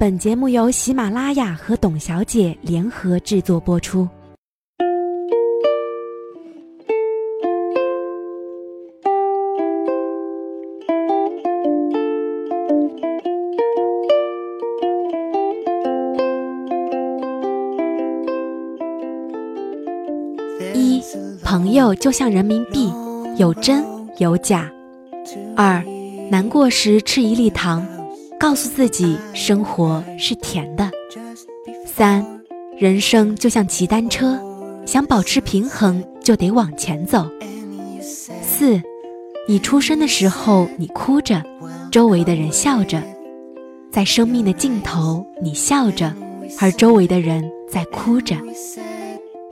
本节目由喜马拉雅和董小姐联合制作播出。一，朋友就像人民币，有真有假。二，难过时吃一粒糖。告诉自己，生活是甜的。三，人生就像骑单车，想保持平衡就得往前走。四，你出生的时候你哭着，周围的人笑着，在生命的尽头你笑着，而周围的人在哭着。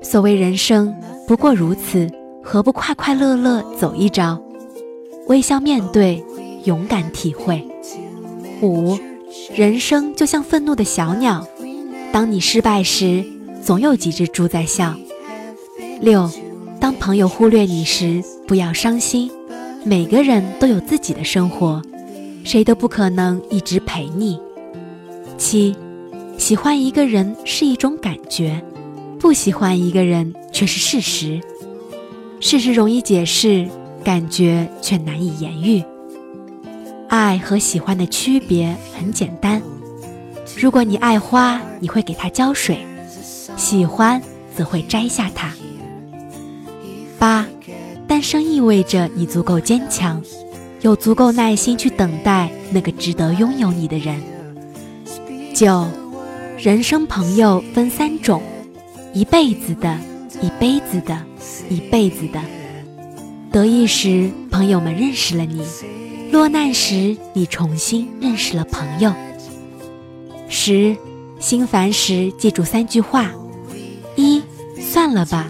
所谓人生不过如此，何不快快乐乐走一遭，微笑面对，勇敢体会。五，人生就像愤怒的小鸟，当你失败时，总有几只猪在笑。六，当朋友忽略你时，不要伤心，每个人都有自己的生活，谁都不可能一直陪你。七，喜欢一个人是一种感觉，不喜欢一个人却是事实。事实容易解释，感觉却难以言喻。爱和喜欢的区别很简单，如果你爱花，你会给它浇水；喜欢则会摘下它。八，单身意味着你足够坚强，有足够耐心去等待那个值得拥有你的人。九，人生朋友分三种：一辈子的、一辈子的、一辈子的。得意时，朋友们认识了你。落难时，你重新认识了朋友。十，心烦时记住三句话：一，算了吧；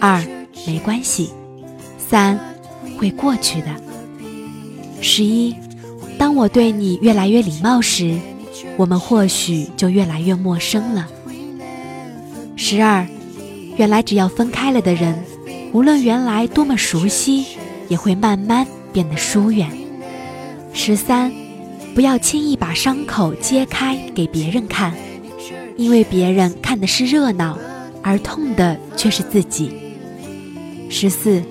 二，没关系；三，会过去的。十一，当我对你越来越礼貌时，我们或许就越来越陌生了。十二，原来只要分开了的人，无论原来多么熟悉，也会慢慢变得疏远。十三，不要轻易把伤口揭开给别人看，因为别人看的是热闹，而痛的却是自己。十四，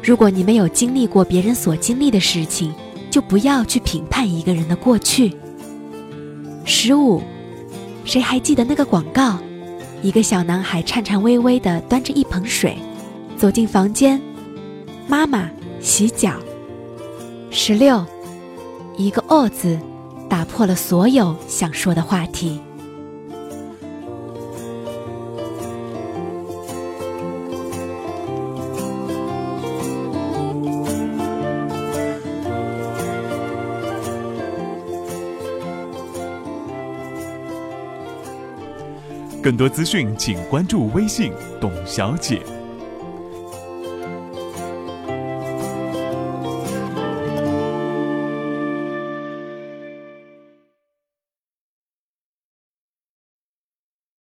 如果你没有经历过别人所经历的事情，就不要去评判一个人的过去。十五，谁还记得那个广告？一个小男孩颤颤巍巍地端着一盆水，走进房间，妈妈洗脚。十六。一个“哦”字，打破了所有想说的话题。更多资讯，请关注微信“董小姐”。